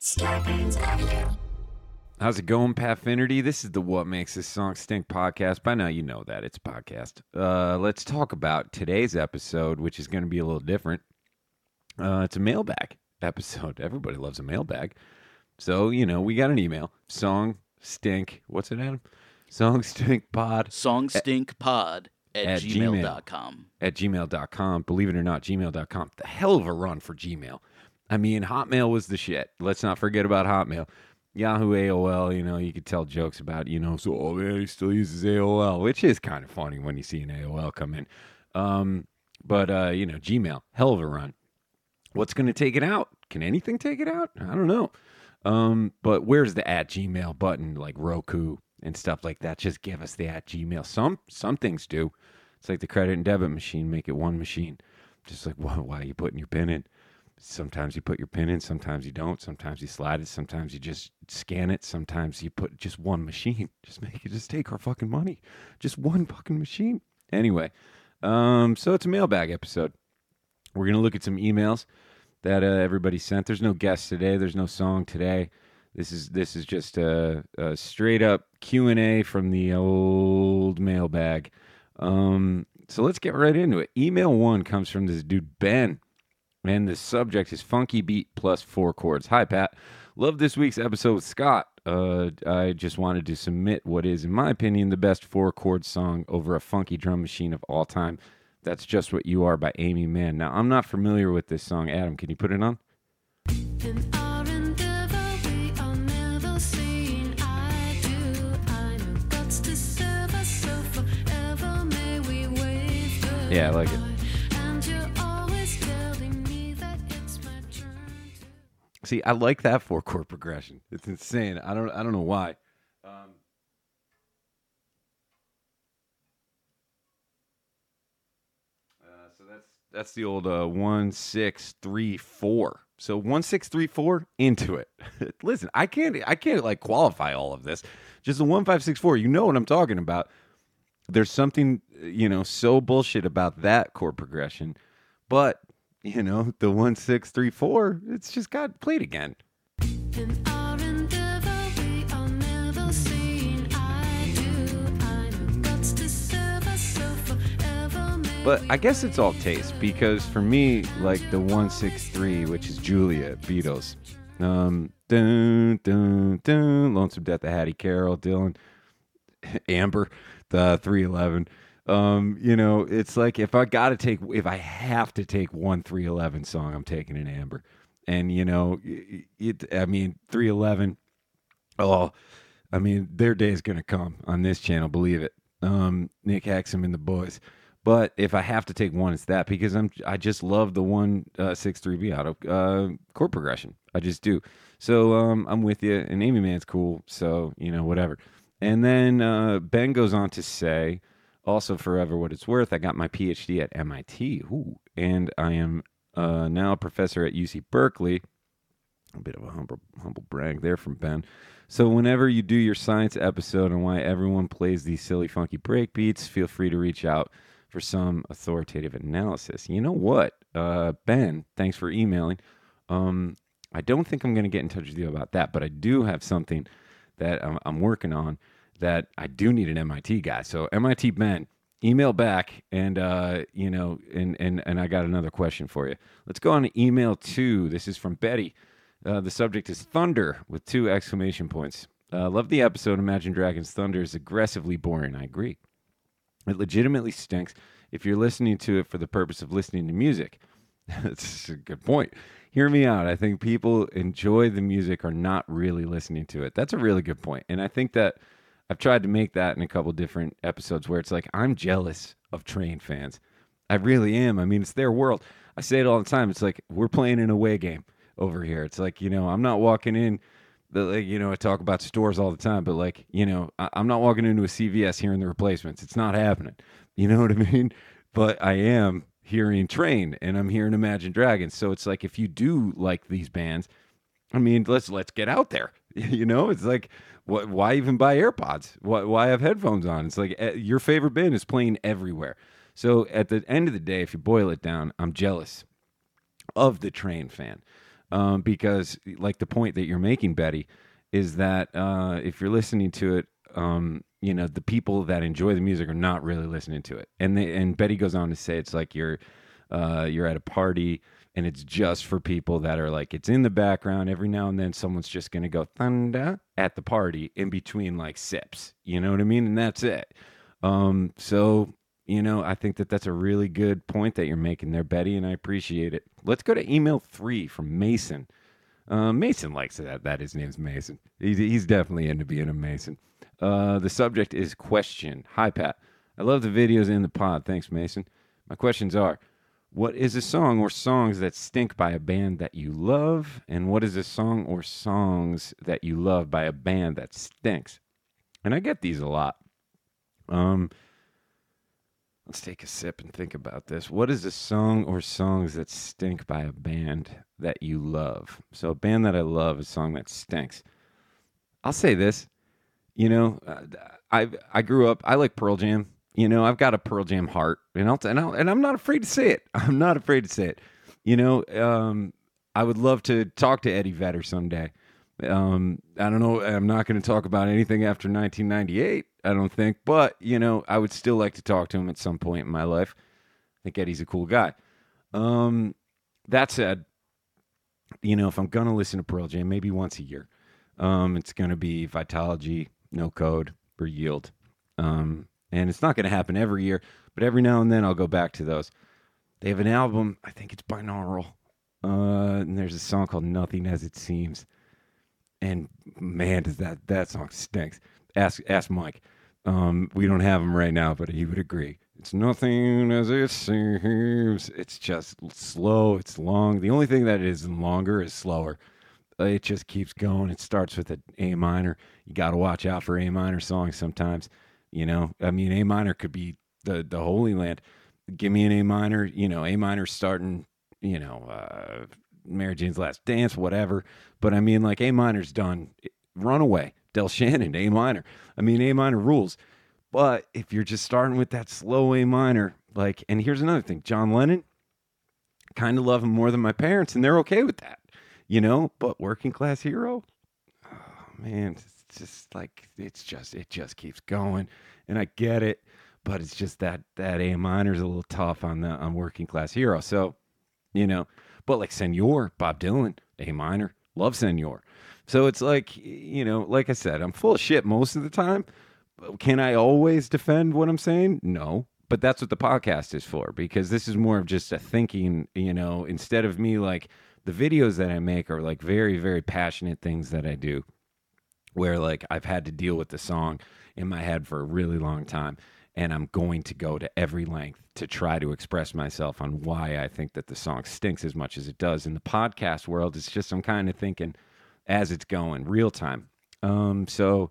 Scarpins Avenue. How's it going, Pat Finnerty? This is the What Makes This Song Stink podcast. By now, you know that it's a podcast. Uh, let's talk about today's episode, which is going to be a little different. Uh, it's a mailbag episode. Everybody loves a mailbag. So, you know, we got an email. Song Stink. What's it, Adam? Song Stink Pod songstinkpod at, At Gmail. gmail.com. at gmail.com. Believe it or not, gmail.com. The hell of a run for Gmail. I mean, Hotmail was the shit. Let's not forget about Hotmail. Yahoo AOL, you know, you could tell jokes about, you know, so oh man, he still uses AOL, which is kind of funny when you see an AOL come in. Um, but uh, you know, Gmail, hell of a run. What's gonna take it out? Can anything take it out? I don't know. Um, but where's the at Gmail button, like Roku and stuff like that? Just give us the at Gmail. Some some things do. It's like the credit and debit machine, make it one machine. Just like why, why are you putting your pin in? Sometimes you put your pin in, sometimes you don't. Sometimes you slide it, sometimes you just scan it, sometimes you put just one machine. Just make it just take our fucking money. Just one fucking machine. Anyway, um, so it's a mailbag episode. We're gonna look at some emails that uh, everybody sent. There's no guest today. There's no song today. This is this is just a, a straight up Q and A from the old mailbag. Um, so let's get right into it. Email one comes from this dude Ben, and the subject is funky beat plus four chords. Hi Pat, love this week's episode with Scott. Uh, I just wanted to submit what is, in my opinion, the best four chord song over a funky drum machine of all time. That's just what you are by Aimee Mann. Now I'm not familiar with this song. Adam, can you put it on? Yeah, I like we See, I like that four chord progression. It's insane. I don't I don't know why. Um, uh, so that's that's the old uh, one six three four. So one six three four into it. Listen, I can't I can't like qualify all of this. Just the one five six four. You know what I'm talking about. There's something you know so bullshit about that chord progression, but you know the one six three four. It's just got played again. In our endeavor, we are never seen eye to eye. No guts to sever, so forever But I guess it's all taste because for me, like the 163, which is Julia Beatles, um, dun, dun, dun, Lonesome Death of Hattie Carroll, Dylan, Amber, the 311. Um, you know, it's like if I got to take, if I have to take one 311 song, I'm taking an Amber. And, you know, it, I mean, 311, oh, I mean, their day is going to come on this channel, believe it. Um, Nick Hexum and the boys. But if I have to take one, it's that because I'm I just love the one uh, six three B auto uh, chord progression. I just do. So um, I'm with you. And Aimee Mann's cool. So you know whatever. And then uh, Ben goes on to say, also forever what it's worth. I got my PhD at MIT. Ooh, and I am uh, now a professor at UC Berkeley. A bit of a humble humble brag there from Ben. So whenever you do your science episode on why everyone plays these silly funky break beats, feel free to reach out for some authoritative analysis. You know what, uh, Ben? Thanks for emailing. Um, I don't think I'm going to get in touch with you about that, but I do have something that I'm, I'm working on that I do need an MIT guy. So MIT Ben, email back, and uh, you know, and and and I got another question for you. Let's go on to email two. This is from Betty. Uh, the subject is thunder with two exclamation points. Uh, love the episode. Imagine Dragons Thunder is aggressively boring. I agree. It legitimately stinks if you're listening to it for the purpose of listening to music. That's a good point. Hear me out. I think people enjoy the music are not really listening to it. That's a really good point. And I think that I've tried to make that in a couple different episodes where it's like I'm jealous of train fans. I really am. I mean, it's their world. I say it all the time. It's like we're playing an away game over here. It's like, you know, I'm not walking in the like, you know, I talk about stores all the time, but like, you know, I, I'm not walking into a CVS hearing the replacements. It's not happening. You know what I mean? But I am hearing Train and I'm hearing Imagine Dragons. So it's like if you do like these bands, I mean, let's let's get out there. You know, it's like what? Why even buy AirPods? Why, why have headphones on? It's like eh, your favorite band is playing everywhere. So at the end of the day, if you boil it down, I'm jealous of the Train fan. um, because like the point that you're making, Betty, is that uh, if you're listening to it, um, you know, the people that enjoy the music are not really listening to it. And they, and Betty goes on to say it's like you're uh, you're at a party and it's just for people that are like it's in the background every now and then someone's just going to go thunder at the party in between like sips. You know what i mean? And that's it. Um so you know i think that that's a really good point that you're making there betty and i appreciate it. Let's go to email three from mason. Uh, mason likes that. That his name's mason. He's, he's definitely into being a mason. Uh, the subject is question. Hi pat. I love the videos in the pod. Thanks mason. My questions are what is a song or songs that stink by a band that you love? And what is a song or songs that you love by a band that stinks? And I get these a lot. Um, let's take a sip and think about this. What is a song or songs that stink by a band that you love? So, a band that I love, a song that stinks. I'll say this. You know, uh, I I grew up. I like Pearl Jam. You know, I've got a Pearl Jam heart, and I'll, and, I'll, and I'm not afraid to say it. I'm not afraid to say it. You know, um, I would love to talk to Eddie Vedder someday. Um, I don't know. I'm not going to talk about anything after 1998. I don't think, but you know, I would still like to talk to him at some point in my life. I think Eddie's a cool guy. Um, that said, you know, if I'm gonna listen to Pearl Jam, maybe once a year, um, it's gonna be Vitalogy, No Code, or Yield. Um, and it's not going to happen every year, but every now and then I'll go back to those. They have an album, I think it's binaural, uh, and there's a song called "Nothing as It Seems," and man, does that that song stinks. Ask ask Mike. Um, we don't have him right now, but he would agree. It's nothing as it seems. It's just slow. It's long. The only thing that is longer is slower. Uh, It just keeps going. It starts with an A minor. You got to watch out for A minor songs sometimes. You know, I mean, A minor could be the the Holy Land. Give me an A minor. You know, A minor starting. You know, uh, Mary Jane's Last Dance, whatever. But I mean, like A minor's done. Runaway, Del Shannon, A minor. I mean, A minor rules. But if you're just starting with that slow A minor, like, and here's another thing, John Lennon, kind of love him more than my parents, and they're okay with that, you know. But Working Class Hero, oh man, just like it's just it just keeps going, and I get it, but it's just that that A minor is a little tough on the on Working Class Hero. So, you know, but like Senor, Bob Dylan, A minor, love Senor. So it's like you know, like I said, I'm full of shit most of the time. Can I always defend what I'm saying? No. But that's what the podcast is for because this is more of just a thinking, you know, instead of me like the videos that I make are like very, very passionate things that I do where like I've had to deal with the song in my head for a really long time and I'm going to go to every length to try to express myself on why I think that the song stinks as much as it does. In the podcast world, it's just I'm kind of thinking as it's going, real time. Um, so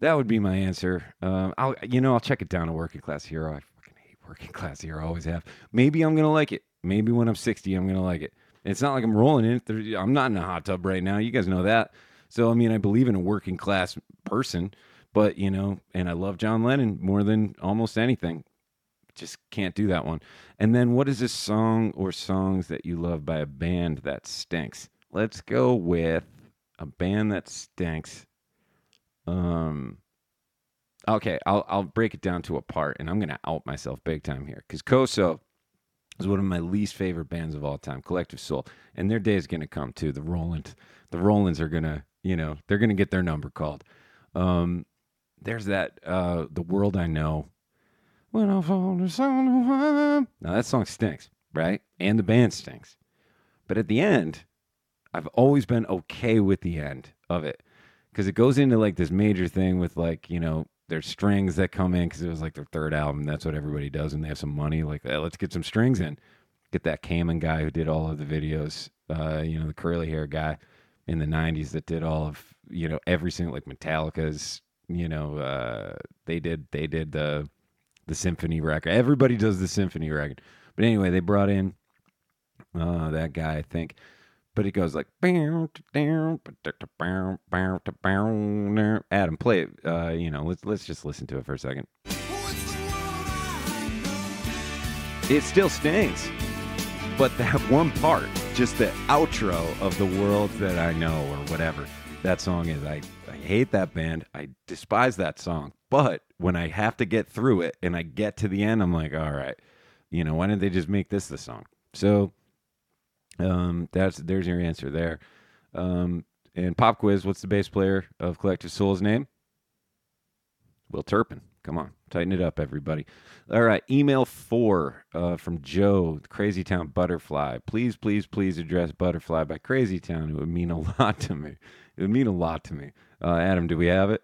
that would be my answer. Um, I'll you know I'll check it down to Working Class Hero. I fucking hate Working Class Hero. Always have. Maybe I'm gonna like it. Maybe when I'm 60, I'm gonna like it. It's not like I'm rolling in it. I'm not in a hot tub right now. You guys know that. So I mean, I believe in a working class person, but you know, and I love John Lennon more than almost anything. Just can't do that one. And then, what is a song or songs that you love by a band that stinks? Let's go with a band that stinks. Um. Okay, I'll I'll break it down to a part, and I'm gonna out myself big time here because Koso is one of my least favorite bands of all time, Collective Soul, and their day is gonna come too. The Roland, the Rollins are gonna, you know, they're gonna get their number called. Um, there's that uh, the world I know. When I fall to someone. Now that song stinks, right? And the band stinks. But at the end, I've always been okay with the end of it because it goes into like this major thing with like you know there's strings that come in because it was like their third album. That's what everybody does when they have some money. Like "Eh, let's get some strings in. Get that Kamen guy who did all of the videos. Uh, you know the curly hair guy in the '90s that did all of you know every single like Metallica's. You know uh, they did they did the the symphony record. Everybody does the symphony record. But anyway, they brought in uh, that guy, I think. But it goes like Adam, play it. Uh, you know, let's let's just listen to it for a second. It still stinks, but that one part just the outro of the world that I know or whatever that song is. I, I hate that band. I despise that song. But when I have to get through it and I get to the end, I'm like, all right, you know, why didn't they just make this the song? So um, that's there's your answer there. Um, and pop quiz, what's the bass player of Collective Soul's name? Will Turpin. Come on, tighten it up, everybody. All right, email four uh, from Joe, Crazy Town Butterfly. Please, please, please address Butterfly by Crazy Town. It would mean a lot to me. It would mean a lot to me. Uh, Adam, do we have it?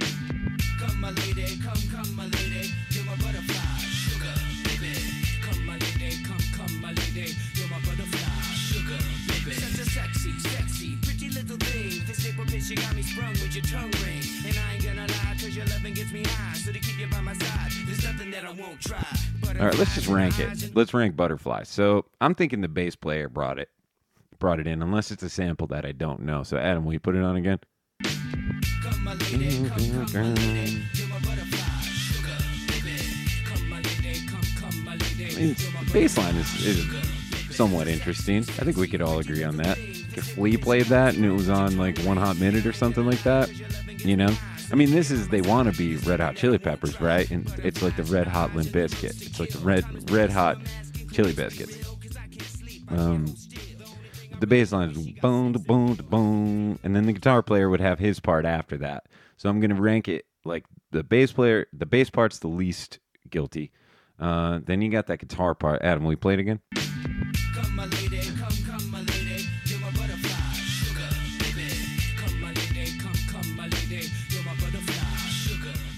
Come, my lady, come, come, my lady, you're my butterfly, sugar, baby. Come, my lady, come, come, my lady, you're my butterfly, sugar, baby. Sexy, sexy, pretty little thing. This you got me sprung with your tongue ring. Your loving gets me high. So to keep you by my side, there's nothing that I won't try. All right, let's just rank it. Let's rank Butterfly. So I'm thinking the bass player brought it, brought it in, unless it's a sample that I don't know. So Adam, will you put it on again? Come, my lady, come, come, my lady, you're my butterfly, sugar, baby. Come, my lady, come, come, my lady, I mean, the bass line is, is somewhat interesting. I think we could all agree on that. If Flea played that and it was on like one hot minute or something like that, you know? I mean, this is they want to be Red Hot Chili Peppers, right? And it's like the Red Hot Limp Biscuit. It's like the Red Red Hot Chili Biscuits. Um, the bass line is boom, boom, boom, and then the guitar player would have his part after that. So I'm gonna rank it like the bass player. The bass part's the least guilty. Uh, then you got that guitar part. Adam, will you play it again? Come,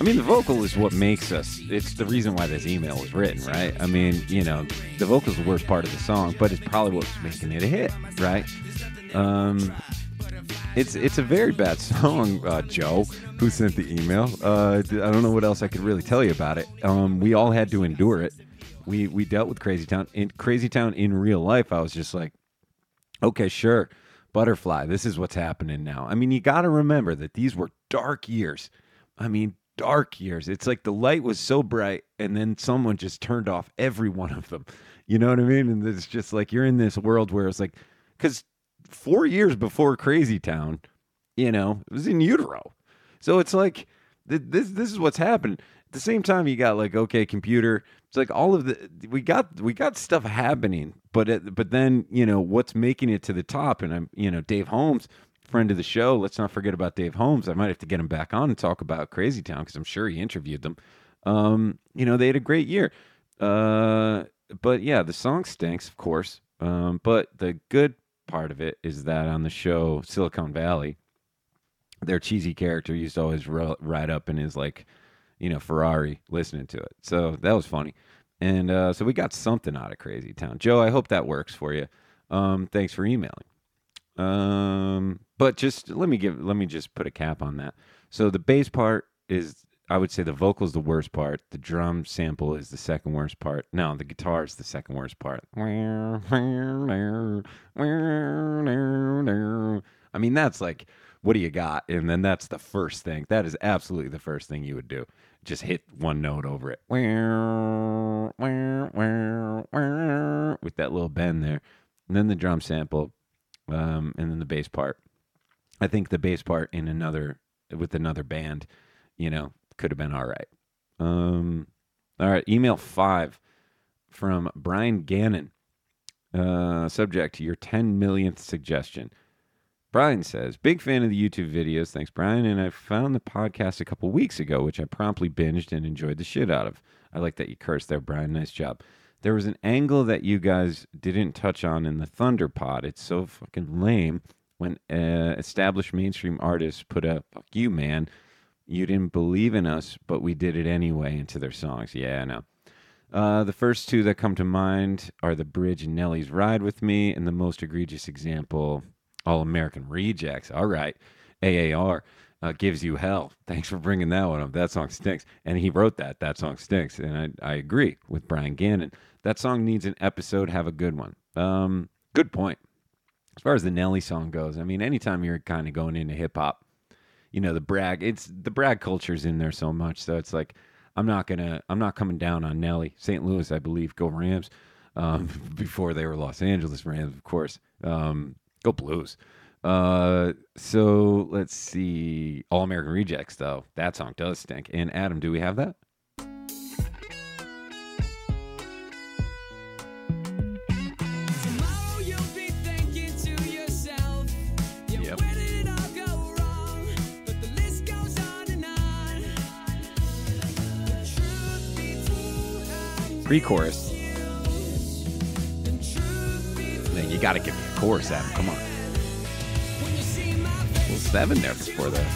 I mean, the vocal is what makes us. It's the reason why this email was written, right? I mean, you know, the vocal's the worst part of the song, but it's probably what's making it a hit, right? Um, it's it's a very bad song, uh, Joe, who sent the email. Uh, I don't know what else I could really tell you about it. Um, we all had to endure it. We we dealt with Crazy Town in Crazy Town in real life. I was just like, okay, sure, Butterfly. This is what's happening now. I mean, you got to remember that these were dark years. I mean, dark years. It's like the light was so bright, and then someone just turned off every one of them. You know what I mean? And it's just like you're in this world where it's like, because four years before Crazy Town, you know, it was in utero. So it's like th- this. This is what's happened. At the same time, you got like okay, computer. It's like all of the we got we got stuff happening, but it, but then you know what's making it to the top, and I'm you know Dave Holmes, friend of the show. Let's not forget about Dave Holmes. I might have to get him back on and talk about Crazy Town because I'm sure he interviewed them. Um, you know they had a great year. Uh, but yeah, the song stinks, of course. Um, but the good part of it is that on the show Silicon Valley, their cheesy character used to always ride up in his like, you know, Ferrari listening to it. So that was funny. And uh, so we got something out of Crazy Town. Joe, I hope that works for you. Um, thanks for emailing. Um, but just let me give let me just put a cap on that. So the bass part is I would say the vocal is the worst part. The drum sample is the second worst part. No, the guitar is the second worst part. I mean, that's like, what do you got? And then that's the first thing. That is absolutely the first thing you would do. Just hit one note over it with that little bend there. And then the drum sample, um, and then the bass part. I think the bass part in another with another band, you know, could have been all right. Um, all right, email five from Brian Gannon. Uh, subject your 10 millionth suggestion. Brian says, big fan of the YouTube videos. Thanks, Brian. And I found the podcast a couple weeks ago, which I promptly binged and enjoyed the shit out of. I like that you cursed there, Brian. Nice job. There was an angle that you guys didn't touch on in the Thunder Pod. It's so fucking lame when uh, established mainstream artists put a fuck you, man. You didn't believe in us, but we did it anyway into their songs. Yeah, I know. Uh, the first two that come to mind are The Bridge and Nelly's Ride with Me, and the most egregious example, All American Rejects. All right. AAR uh, gives you hell. Thanks for bringing that one up. That song stinks. And he wrote that. That song stinks. And I, I agree with Brian Gannon. That song needs an episode. Have a good one. Um, good point. As far as the Nelly song goes, I mean, anytime you're kind of going into hip hop, you know, the brag, it's the brag culture's in there so much. So it's like, I'm not gonna, I'm not coming down on Nelly. St. Louis, I believe, go Rams. um, before they were Los Angeles Rams, of course. Um, go Blues. Uh, so let's see. All American Rejects, though. That song does stink. And Adam, do we have that? I'm Pre chorus. the truth be told, Then you got to give me a chorus, Adam. Come on. Well, seven there before that.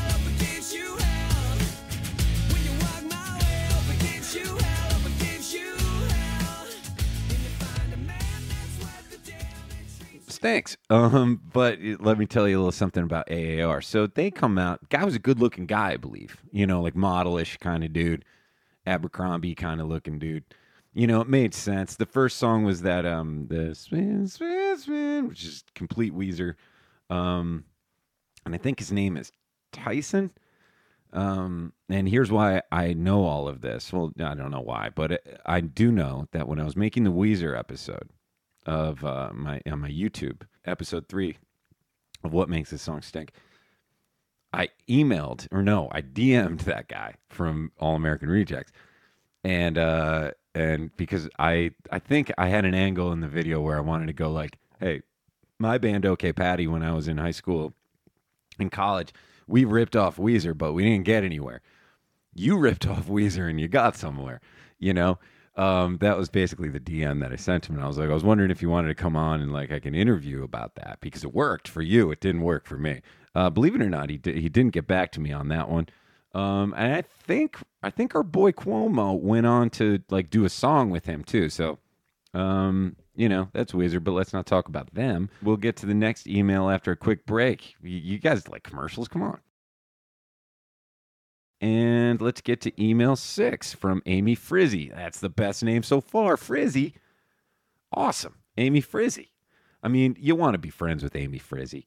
stinks. Um, but let me tell you a little something about AAR. So they come out. Guy was a good looking guy, I believe. You know, like modelish kind of dude, Abercrombie kind of looking dude. You know, it made sense. The first song was that um the spin spin spin, which is complete Weezer. Um, and I think his name is Tyson. Um, and here's why I know all of this. Well, I don't know why, but I do know that when I was making the Weezer episode of uh, my on my YouTube episode three of what makes this song stink, I emailed or no, I DM'd that guy from All American Rejects, and uh, and because I I think I had an angle in the video where I wanted to go like, hey, my band OK Patty when I was in high school, in college, we ripped off Weezer, but we didn't get anywhere you ripped off Weezer and you got somewhere, you know? Um, that was basically the DM that I sent him. And I was like, I was wondering if you wanted to come on and like I can interview about that because it worked for you. It didn't work for me. Uh, believe it or not, he he didn't get back to me on that one. Um, and I think I think our boy Cuomo went on to like do a song with him too. So um, you know, that's Weezer, but let's not talk about them. We'll get to the next email after a quick break. You, you guys like commercials? Come on. And let's get to email six from Amy Frizzy. That's the best name so far. Frizzy. Awesome. Amy Frizzy. I mean, you want to be friends with Amy Frizzy.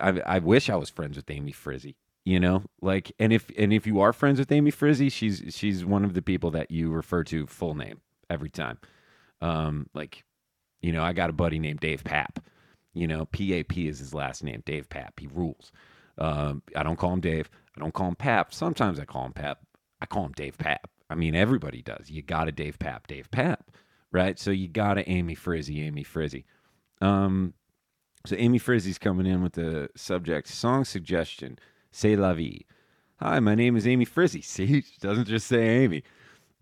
I, I wish I was friends with Amy Frizzy. You know, like, and if and if you are friends with Amy Frizzy, she's she's one of the people that you refer to full name every time. Um, like, you know, I got a buddy named Dave Pap. You know, PAP is his last name, Dave Pap. He rules. Um, I don't call him Dave. I don't call him Pap. Sometimes I call him Pap. I call him Dave Pap. I mean, everybody does. You got to Dave Pap, Dave Pap, right? So you got to Amy Frizzy, Amy Frizzy. Um, so Amy Frizzy's coming in with the subject song suggestion, C'est la vie. Hi, my name is Amy Frizzy. See, she doesn't just say Amy.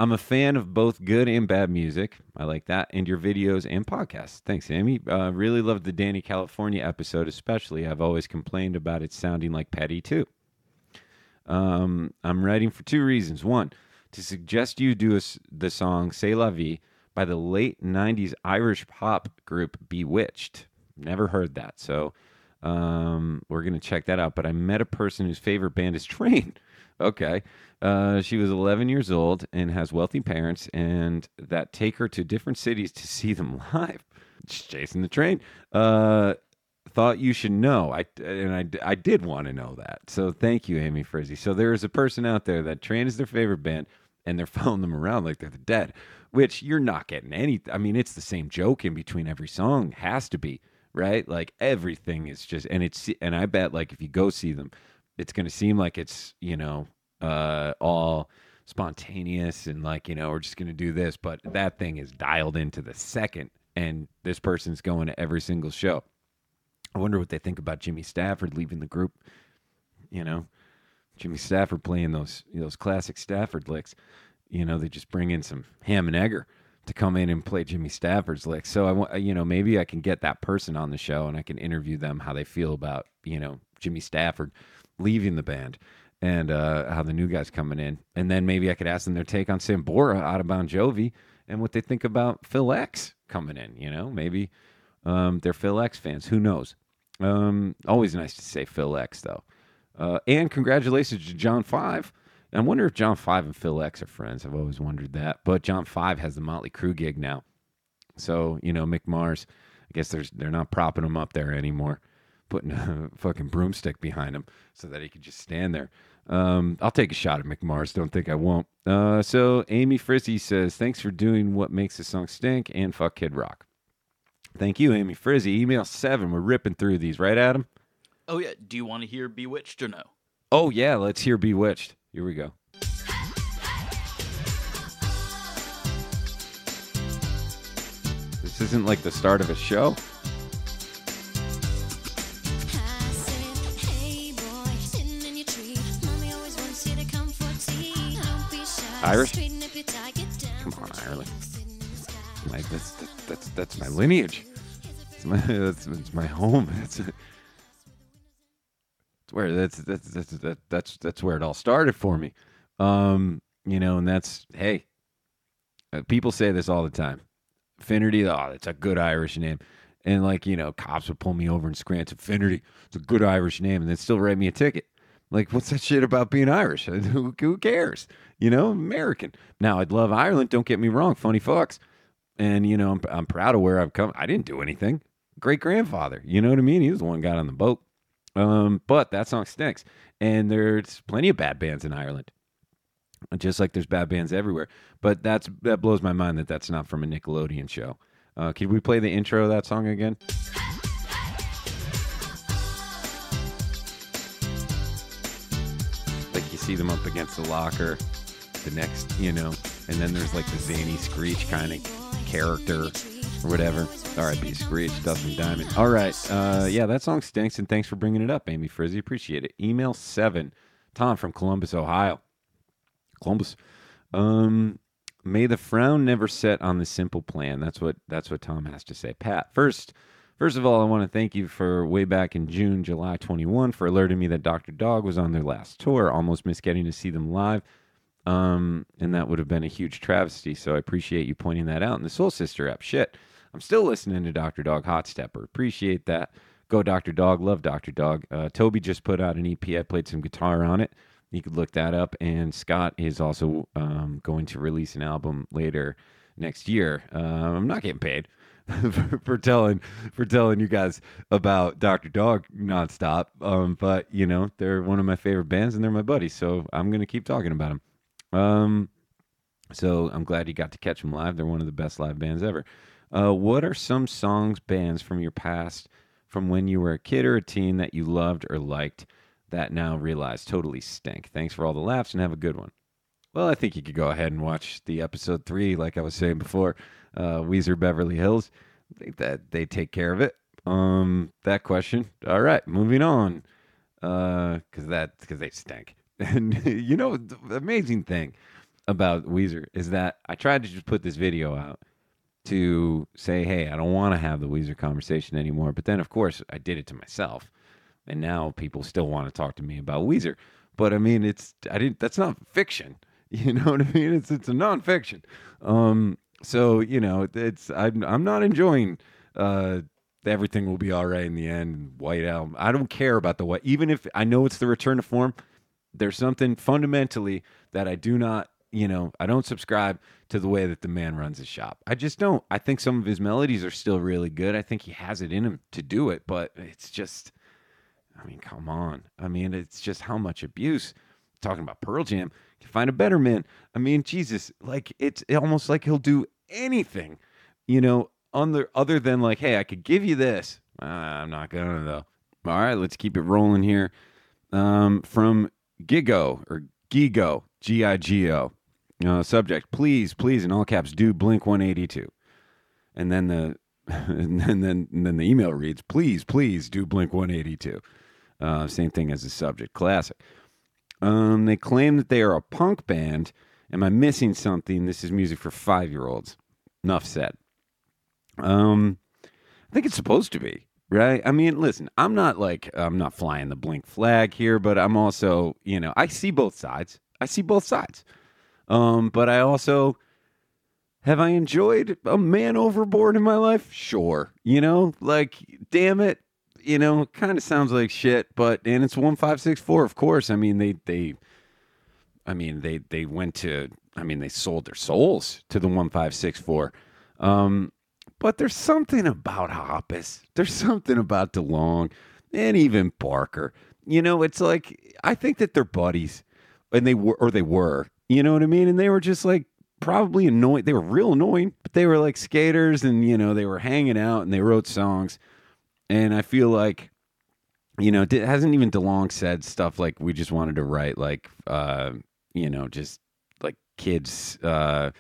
I'm a fan of both good and bad music. I like that. And your videos and podcasts. Thanks, Amy. Uh, really loved the Dani California episode, especially. I've always complained about it sounding like Petty, too. Um, I'm writing for two reasons. One, to suggest you do a the song C'est la vie by the late 90s Irish pop group B*Witched. Never heard that. So um, we're going to check that out. But I met a person whose favorite band is Train. Okay. Uh, she was 11 years old and has wealthy parents, and that take her to different cities to see them live. Just chasing the train. Uh, thought you should know. I and I, I did want to know that. So thank you, Amy Frizzy. So there is a person out there that Train is their favorite band, and they're following them around like they're the dead. Which you're not getting any. I mean, it's the same joke in between every song. Has to be right. Like everything is just, and it's and I bet like if you go see them, it's going to seem like it's you know uh all spontaneous and like you know we're just going to do this but that thing is dialed into the second and this person's going to every single show. I wonder what they think about jimmy stafford leaving the group you know? Jimmy stafford playing those those classic stafford licks. You know they just bring in some ham and egger to come in and play Jimmy Stafford's lick. So I want, you know, maybe I can get that person on the show and I can interview them how they feel about, you know, Jimmy Stafford leaving the band and uh, how the new guys coming in. And then maybe I could ask them their take on Sambora out of Bon Jovi and what they think about Phil X coming in. You know, maybe um, they're Phil X fans. Who knows? Um, always nice to say Phil X though. Uh, and congratulations to John Five. I wonder if John Five and Phil X are friends. I've always wondered that. But John Five has the Motley Crue gig now, so you know Mick Mars. I guess there's they're not propping him up there anymore. putting a fucking broomstick behind him so that he could just stand there. Um, I'll take a shot at Mick Mars. Don't think I won't. Uh, so Amy Frizzy says, "Thanks for doing what makes the song stink and fuck Kid Rock." Thank you, Amy Frizzy. Email seven. We're ripping through these, right, Adam? Oh yeah. Do you want to hear B*Witched or no? Oh yeah, let's hear B*Witched. Here we go. This isn't like the start of a show. Irish? Come on, Ireland. Like that's that's that's my lineage. It's my that's, it's my home. That's where that's that's that's that, that's that's where it all started for me. Um, you know, and that's hey, uh, people say this all the time. Finnerty, oh, that's a good Irish name. And like you know, cops would pull me over in Scranton. Finnerty, it's a good Irish name, and they'd still write me a ticket. Like, what's that shit about being Irish? who, who cares? You know, American. Now, I'd love Ireland. Don't get me wrong. Funny fucks and you know I'm, I'm proud of where I've come. I didn't do anything. Great grandfather, you know what I mean? He was the one got on the boat. Um, but that song stinks, and there's plenty of bad bands in Ireland, just like there's bad bands everywhere. But that's that blows my mind that that's not from a Nickelodeon show. Uh, could we play the intro of that song again? Like you see them up against the locker, the next, you know, and then there's like the zany screech kind of character or whatever. R.I.P. Screech, Dustin Diamond. All right, uh, yeah, that song stinks, and thanks for bringing it up, Amy Frizzy. Appreciate it. Email seven, Tom from Columbus, Ohio. Columbus. Um, may the frown never set on the simple plan. That's what that's what Tom has to say. Pat, first, first of all, I want to thank you for way back in June, July 21, for alerting me that Dr. Dog was on their last tour. Almost missed getting to see them live. Um, and that would have been a huge travesty. So I appreciate you pointing that out. And the Soul Sister app, shit. I'm still listening to Dr. Dog Hot Stepper. Appreciate that. Go Dr. Dog. Love Dr. Dog. Uh, Toby just put out an EP. I played some guitar on it. You could look that up. And Scott is also um, going to release an album later next year. Uh, I'm not getting paid for, telling for telling you guys about Dr. Dog nonstop. Um, but you know they're one of my favorite bands and they're my buddies, so I'm gonna keep talking about them. Um, so I'm glad you got to catch them live. They're one of the best live bands ever. Uh, what are some songs, bands from your past, from when you were a kid or a teen that you loved or liked that now realize totally stink? Thanks for all the laughs and have a good one. Well, I think you could go ahead and watch the episode three, like I was saying before, uh, Weezer Beverly Hills. I think that they take care of it. Um, that question. All right, moving on. Uh, cause that because they stink. And you know, the amazing thing about Weezer is that I tried to just put this video out to say, hey, I don't want to have the Weezer conversation anymore. But then, of course, I did it to myself, and now people still want to talk to me about Weezer. But I mean, it's I didn't. That's not fiction. You know what I mean? It's it's a nonfiction. Um, so you know, it's I'm I'm not enjoying. Uh, everything will be all right in the end. White album. I don't care about the white. Even if I know it's the return to form, there's something fundamentally that I do not, you know, I don't subscribe to the way that the man runs his shop. I just don't. I think some of his melodies are still really good. I think he has it in him to do it, but it's just, I mean, come on. I mean, it's just how much abuse. Talking about Pearl Jam, you find a better man. I mean, Jesus, like it's almost like he'll do anything, you know, the other than like, hey, I could give you this. Ah, I'm not gonna though. All right, let's keep it rolling here. Um, from Gigo or Gigo, G I G O. Uh, subject, please, please, in all caps, do Blink 182. And then the and then, then and then the email reads, please, please do Blink 182. Uh, same thing as the subject, classic. Um, they claim that they are a punk band. Am I missing something? This is music for five year olds. Enough said. Um, I think it's supposed to be right. I mean, listen, I'm not like I'm not flying the blink flag here, but I'm also, you know, I see both sides. I see both sides. Um, but I also have I enjoyed a man overboard in my life? Sure. You know, like damn it, you know, kind of sounds like shit, but and it's 1564, of course. I mean, they they I mean, they they went to I mean, they sold their souls to the 1564. Um but there's something about Hoppus. There's something about DeLong. and even Barker. You know, it's like I think that they're buddies, and they were or they were. You know what I mean? And they were just like probably annoying. They were real annoying, but they were like skaters, and you know they were hanging out and they wrote songs. And I feel like, you know, di- hasn't even DeLong said stuff like we just wanted to write like, uh, you know, just like kids. Uh,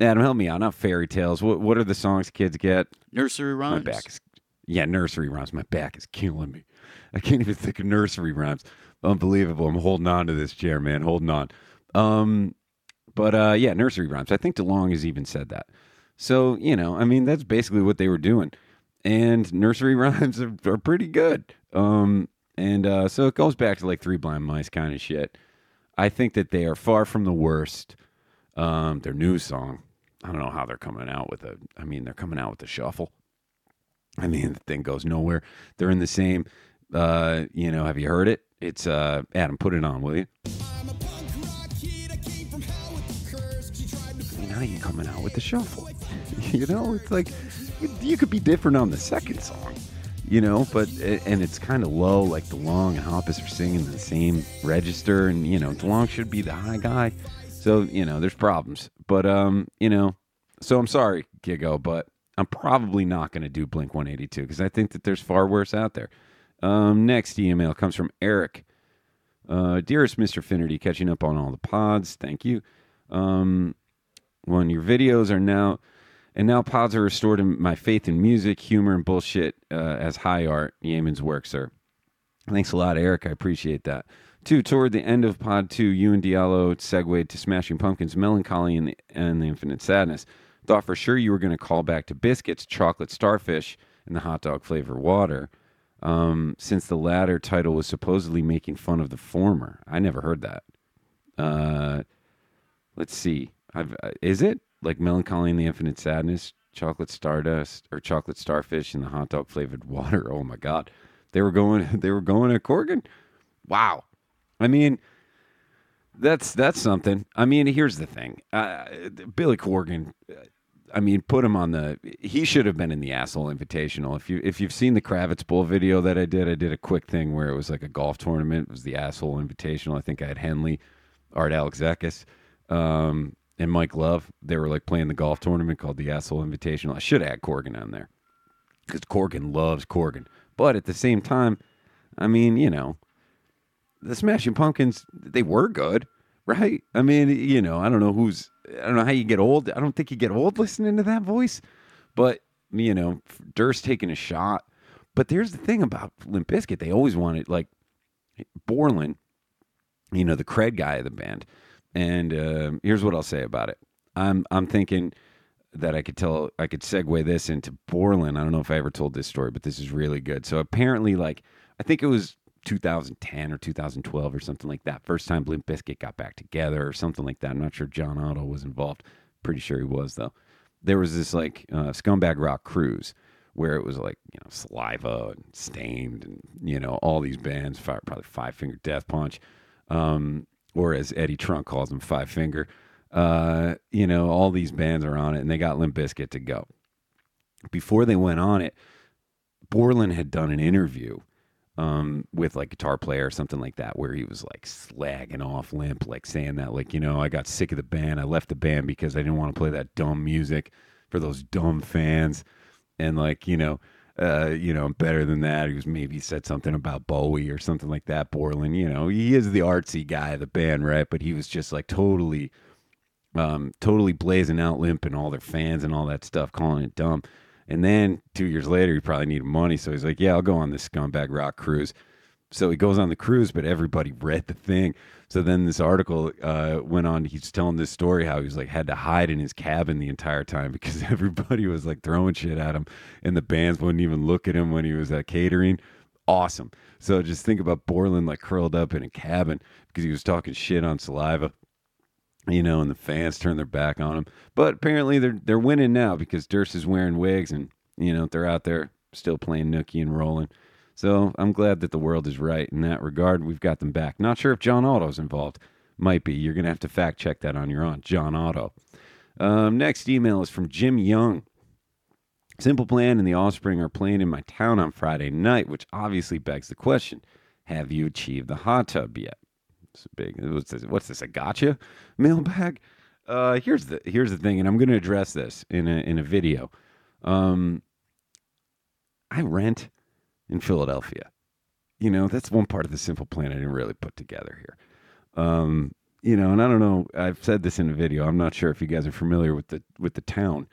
Adam, help me out. Not fairy tales. What what are the songs kids get? Nursery rhymes. My back is yeah, nursery rhymes. My back is killing me. I can't even think of nursery rhymes. Unbelievable. I'm holding on to this chair, man. Holding on. Um, but uh, yeah, nursery rhymes. I think DeLong has even said that. So you know, I mean, that's basically what they were doing, and nursery rhymes are, are pretty good. Um, and uh, so it goes back to like three blind mice kind of shit. I think that they are far from the worst. Um, their new song. I don't know how they're coming out with a. I mean, they're coming out with the shuffle. I mean, the thing goes nowhere. They're in the same. Uh, you know, have you heard it? It's uh, Adam. Put it on, will you? Now you coming out with the shuffle. you know, it's like you, could be different on the second song. You know, but and it's kind of low. Like DeLong and Hoppus are singing the same register, and you know, DeLong should be the high guy. So you know, there's problems. But um, you know, so I'm sorry, Gigo, but I'm probably not going to do Blink 182 because I think that there's far worse out there. Um, next email comes from Eric. Uh, dearest Mr. Finnerty, catching up on all the pods. Thank you. Um, when your videos are now, and now pods are restored in my faith in music, humor, and bullshit uh, as high art. Yemen's work, sir. Thanks a lot, Eric. I appreciate that. Two, toward the end of Pod 2, you and Diallo segued to Smashing Pumpkins' Melancholy and the, and the Infinite Sadness. Thought for sure you were going to call back to Bizkit's, Chocolate Starfish, and the hot dog flavor water, um, since the latter title was supposedly making fun of the former. I never heard that. Uh, let's see. I've, uh, is it like Melancholy and the Infinite Sadness, Chocolate Stardust, or Chocolate Starfish, and the hot dog flavored water? Oh my God, they were going. They were going at Corgan. Wow. I mean, that's that's something. I mean, here's the thing. Uh, Billy Corgan. uh, I mean, put him on the. He should have been in the asshole invitational. If you if you've seen the Kravitz Bowl video that I did, I did a quick thing where it was like a golf tournament. It was the asshole invitational. I think I had Henley, Art Alexakis, um, and Mike Love. They were like playing the golf tournament called the asshole invitational. I should add Corgan on there because Corgan loves Corgan. But at the same time, I mean, you know, the Smashing Pumpkins, they were good, right? I mean, you know, I don't know who's, I don't know how you get old. I don't think you get old listening to that voice, but you know, Durst taking a shot. But there's the thing about Limp Bizkit, they always wanted like Borland, you know, the cred guy of the band. And um here's what I'll say about it. I'm I'm thinking that I could tell I could segue this into Borland. I don't know if I ever told this story, but this is really good. So apparently, like I think it was 2010 or 2012 or something like that. First time Limp Bizkit got back together or something like that. I'm not sure John Otto was involved. Pretty sure he was though. There was this like uh, scumbag rock cruise where it was like you know Saliva and Staind and you know all these bands, probably Five Finger Death Punch, um, or as Eddie Trunk calls them, Five Finger. Uh, you know all these bands are on it, and they got Limp Bizkit to go. Before they went on it, Borland had done an interview um, with like guitar player or something like that, where he was like slagging off Limp, like saying that, like, you know, I got sick of the band. I left the band because I didn't want to play that dumb music for those dumb fans. And like, you know, uh, you know, better than that. He was maybe said something about Bowie or something like that. Borland, you know, he is the artsy guy of the band, right? But he was just like totally, um, totally blazing out Limp and all their fans and all that stuff, calling it dumb. And then two years later, he probably needed money, so he's like, "Yeah, I'll go on this scumbag rock cruise." So he goes on the cruise, but everybody read the thing. So then this article uh, went on. He's telling this story how he was like had to hide in his cabin the entire time because everybody was like throwing shit at him, and the bands wouldn't even look at him when he was at catering. Awesome. So just think about Borland like curled up in a cabin because he was talking shit on Saliva you know, and the fans turn their back on him. But apparently they're they're winning now because Durst is wearing wigs and you know they're out there still playing nookie and rolling. So I'm glad that the world is right in that regard. We've got them back. Not sure if John Otto's involved. Might be. You're gonna have to fact check that on your own. John Otto. Um, next email is from Jim Young. Simple Plan and the Offspring are playing in my town on Friday night, which obviously begs the question: Have you achieved the hot tub yet? It's big. What's this? What's this? A gotcha mailbag? Uh, here's the here's the thing, and I'm going to address this in a in a video. Um, I rent in Philadelphia. You know, that's one part of the simple plan I didn't really put together here. Um, you know, and I don't know. I've said this in a video. I'm not sure if you guys are familiar with the with the town,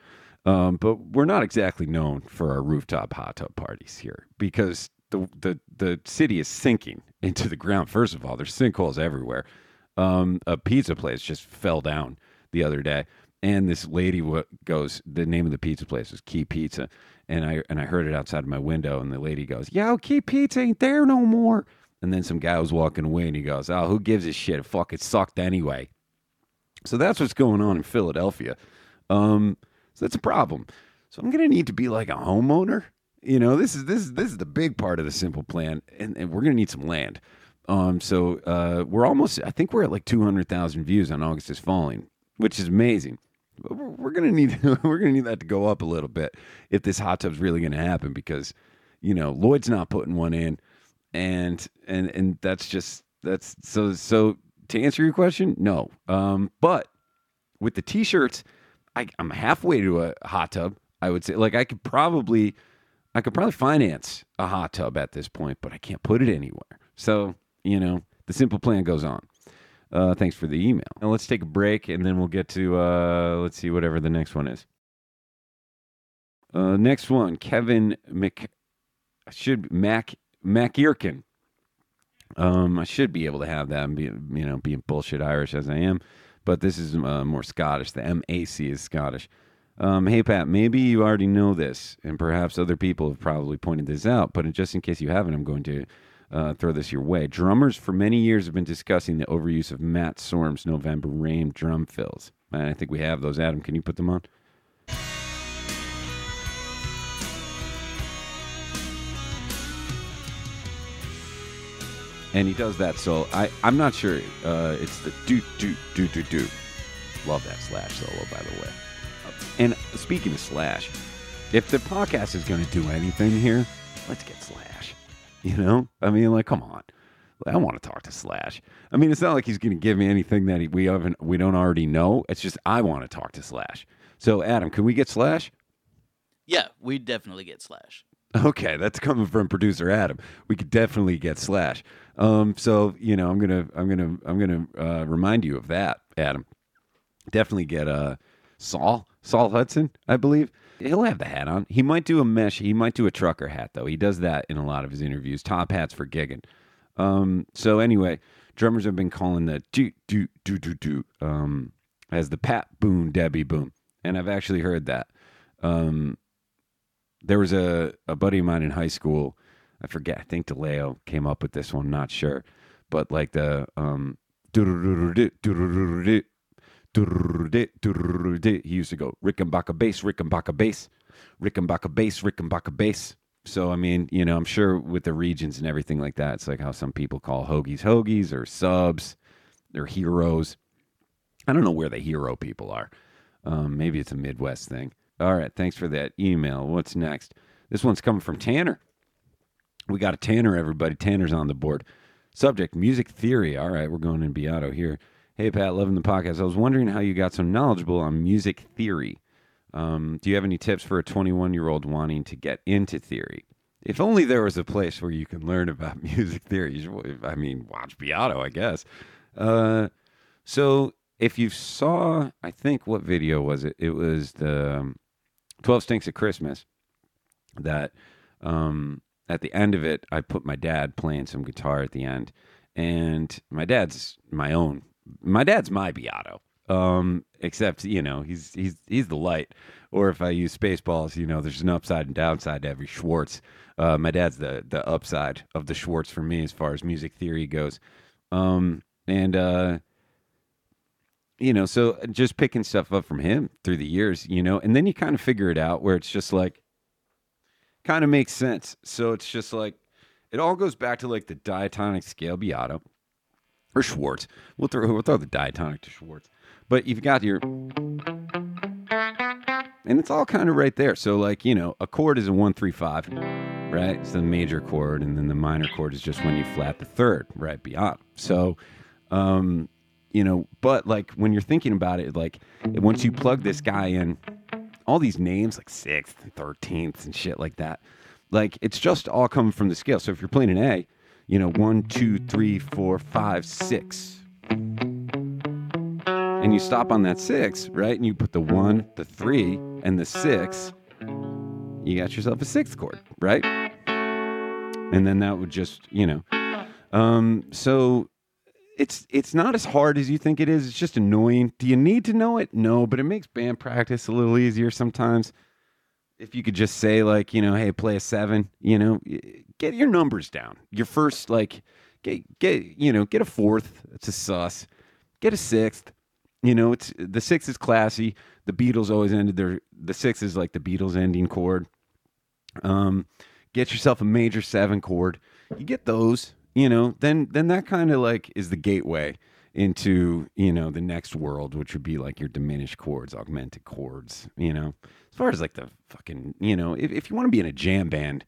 um, but we're not exactly known for our rooftop hot tub parties here because the the the city is sinking into the ground. First of all, there's sinkholes everywhere. Um, a pizza place just fell down the other day, and this lady goes. The name of the pizza place was Key Pizza, and I and I heard it outside of my window, and the lady goes, "Yo, Key Pizza ain't there no more." And then some guy was walking away, and he goes, "Oh, who gives a shit? Fuck, it sucked anyway." So that's what's going on in Philadelphia. Um, so that's a problem. So I'm gonna need to be like a homeowner. You know, this is this is this is the big part of the simple plan, and, and we're gonna need some land. Um, so uh, we're almost. I think we're at like 200,000 views on August is Falling, which is amazing. We're gonna need we're gonna need that to go up a little bit if this hot tub's really gonna happen because you know Lloyd's not putting one in, and and and that's just that's so so. To answer your question, no. Um, but with the t-shirts, I, I'm halfway to a hot tub. I would say, like, I could probably, I could probably finance a hot tub at this point, but I can't put it anywhere. So, you know, the simple plan goes on. Uh, thanks for the email. Now let's take a break, and then we'll get to uh, let's see whatever the next one is. Uh, next one, Kevin Mc, should Mac Macirkin. Um, I should be able to have that and be, you know, being bullshit Irish as I am, but this is uh, more Scottish. The MAC is Scottish. Um, hey, Pat, maybe you already know this, and perhaps other people have probably pointed this out, but just in case you haven't, I'm going to uh, throw this your way. Drummers for many years have been discussing the overuse of Matt Sorum's November Rain drum fills. And I think we have those. Adam, can you put them on? and he does that. So I I'm not sure. Uh, it's the do do do do do. Love that Slash solo, by the way. And speaking of Slash, if the podcast is going to do anything here, let's get Slash. You know, I mean, like, come on. I want to talk to Slash. I mean, it's not like he's going to give me anything that he, we haven't, we don't already know. It's just I want to talk to Slash. So, Adam, can we get Slash? Yeah, we definitely get Slash. Okay, that's coming from producer Adam. We could definitely get Slash. Um, so you know, I'm gonna, I'm gonna, I'm gonna uh, remind you of that, Adam. Definitely get uh, Saul, Saul Hudson, I believe. He'll have the hat on. He might do a mesh. He might do a trucker hat though. He does that in a lot of his interviews. Top hats for gigging. Um, so anyway, drummers have been calling the do do do do do um, as the Pat Boone Debbie Boone, and I've actually heard that. Um, there was a, a buddy of mine in high school. I forget. I think DeLeo came up with this one. Not sure, but like the um, he used to go Rickenbacker bass, Rickenbacker bass, Rickenbacker bass, Rickenbacker bass. So I mean, you know, I'm sure with the regions and everything like that, it's like how some people call hoagies hoagies or subs, or heroes. I don't know where the hero people are. Um, maybe it's a Midwest thing. All right, thanks for that email. What's next? This one's coming from Tanner. We got a Tanner, everybody. Tanner's on the board. Subject music theory. All right, we're going in Beato here. Hey, Pat, loving the podcast. I was wondering how you got so knowledgeable on music theory. Um, do you have any tips for a 21 year old wanting to get into theory? If only there was a place where you can learn about music theory. I mean, watch Beato, I guess. Uh, so if you saw, I think, what video was it? It was the um, 12 Stinks of Christmas that um, at the end of it, I put my dad playing some guitar at the end. And my dad's my own. My dad's my Beato. Um, except, you know, he's he's he's the light. Or if I use spaceballs, you know, there's an upside and downside to every Schwartz. Uh, my dad's the the upside of the Schwartz for me as far as music theory goes. Um, and uh you know, so just picking stuff up from him through the years, you know, and then you kind of figure it out where it's just like kind of makes sense. So it's just like it all goes back to like the diatonic scale Beato or Schwartz. We'll throw we'll throw the diatonic to Schwartz. But you've got your and it's all kind of right there. So like you know, a chord is a one three five, right? It's the major chord, and then the minor chord is just when you flat the third, right beyond. So, um, you know, but like when you're thinking about it, like once you plug this guy in, all these names like sixth and thirteenth and shit like that, like it's just all coming from the scale. So if you're playing an A, you know, one, two, three, four, five, six and you stop on that six, right? And you put the one, the three, and the six, you got yourself a sixth chord, right? And then that would just, you know, um, so it's it's not as hard as you think it is. It's just annoying. Do you need to know it? No, but it makes band practice a little easier sometimes. If you could just say like, you know, hey, play a seven, you know, get your numbers down. Your first like, get get you know, get a fourth. It's a sus. Get a sixth you know, it's the six is classy. The Beatles always ended their the six is like the Beatles ending chord. Um, get yourself a major seven chord. You get those, you know, then then that kind of like is the gateway into you know the next world, which would be like your diminished chords, augmented chords. You know, as far as like the fucking you know, if if you want to be in a jam band,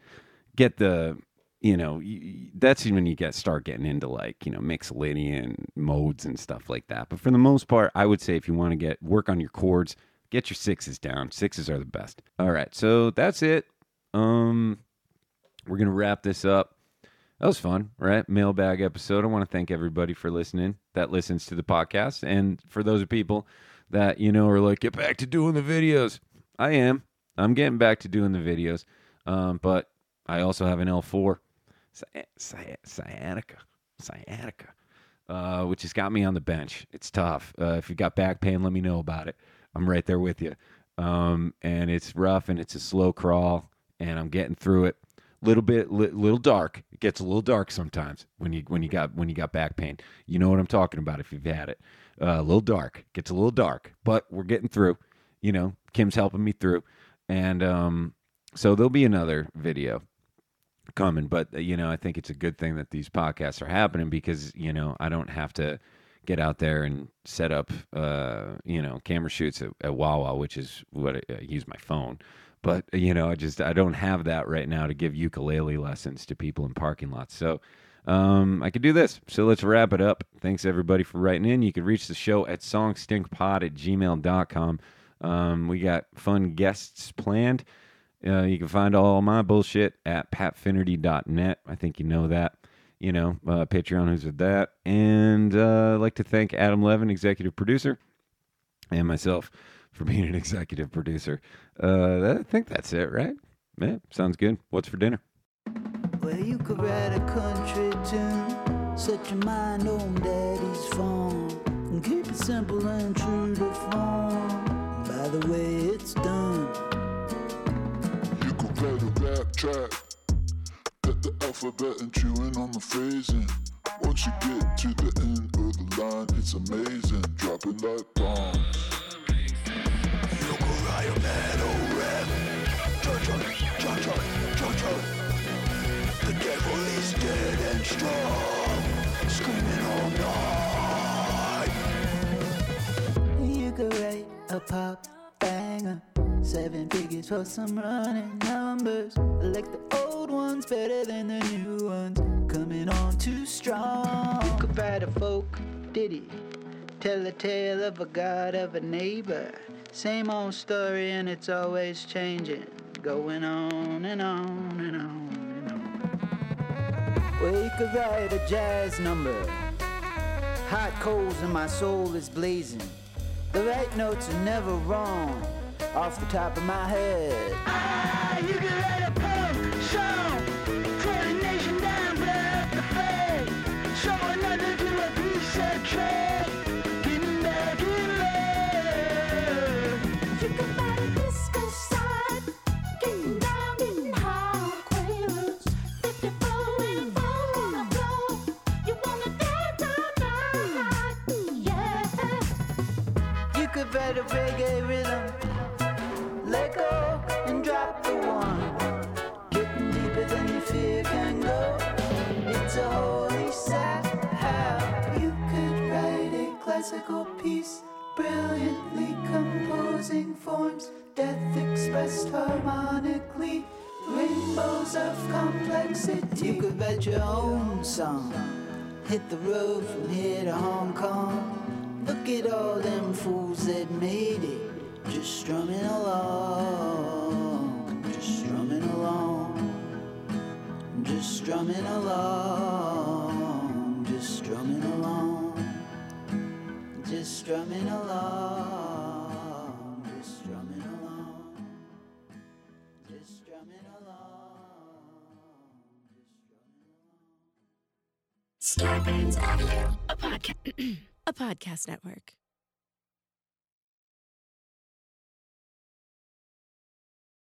get the you know y- y- that's when you get start getting into like you know mixolydian modes and stuff like that. But for the most part i would say if you want to get work on your chords get your sixes down. Sixes are the best. All right so that's it. Um we're gonna wrap this up. That was fun right? Mailbag episode. I want to thank everybody for listening that listens to the podcast. And for those of people that you know are like get back to doing the videos i am i'm getting back to doing the videos um, but i also have an l4 sci- sci- sciatica, sciatica, uh, which has got me on the bench. It's tough. Uh, if you got back pain, let me know about it. I'm right there with you. Um, and it's rough and it's a slow crawl, and I'm getting through it. Little bit, li- little dark. It gets a little dark sometimes when you when you got when you got back pain. You know what I'm talking about if you've had it. Uh, a little dark. Gets a little dark, but we're getting through. You know, Kim's helping me through, and um, so there'll be another video coming but uh, you know i think it's a good thing that these podcasts are happening because you know i don't have to get out there and set up uh you know camera shoots at, at wawa which is what I, I use my phone but uh, you know i just i don't have that right now to give ukulele lessons to people in parking lots so um, I could do this. So let's wrap it up. Thanks everybody for writing in. You can reach the show at songstinkpod at gmail.com. Um, we got fun guests planned. Uh, you can find all my bullshit at patfinnerty.net. I think you know that. You know, uh, Patreon who's with that. And uh, I'd like to thank Adam Levin, executive producer, and myself for being an executive producer. Uh, I think that's it, right? Yeah, sounds good. What's for dinner? Well, you could write a country tune, set your mind on daddy's farm, and keep it simple and true to form. The way it's done. You could write a rap track. Cut the alphabet and chewing on the phrasing. Once you get to the end of the line, it's amazing. Dropping like bombs. You could write a metal rap. Cha-cha, cha-cha, cha-cha. The devil is dead and strong. Screaming all night. You could write a pop banger. Seven figures for some running numbers. I like the old ones better than the new ones. Coming on too strong. You could write a folk ditty. Tell a tale of a god of a neighbor. Same old story and it's always changing. Going on and on and on and on. Well, you could write a jazz number. Hot coals and my soul is blazing. The right notes are never wrong. Off the top of my head. Ah, you can write a punk song. Tear the nation down, blow up the flag. Show another to a piece of trash. Getting back in love. You can find a disco side, getting down, getting high, quavers. 54 and four on the floor. You wanna dance all night, yeah. You could write a reggae write your own song. Hit the road from here to Hong Kong. Look at all them fools that made it. Just strumming along, just strumming along, just strumming along, just strumming along, just strumming along, just strumming along. Audio, a podcast, a podcast network.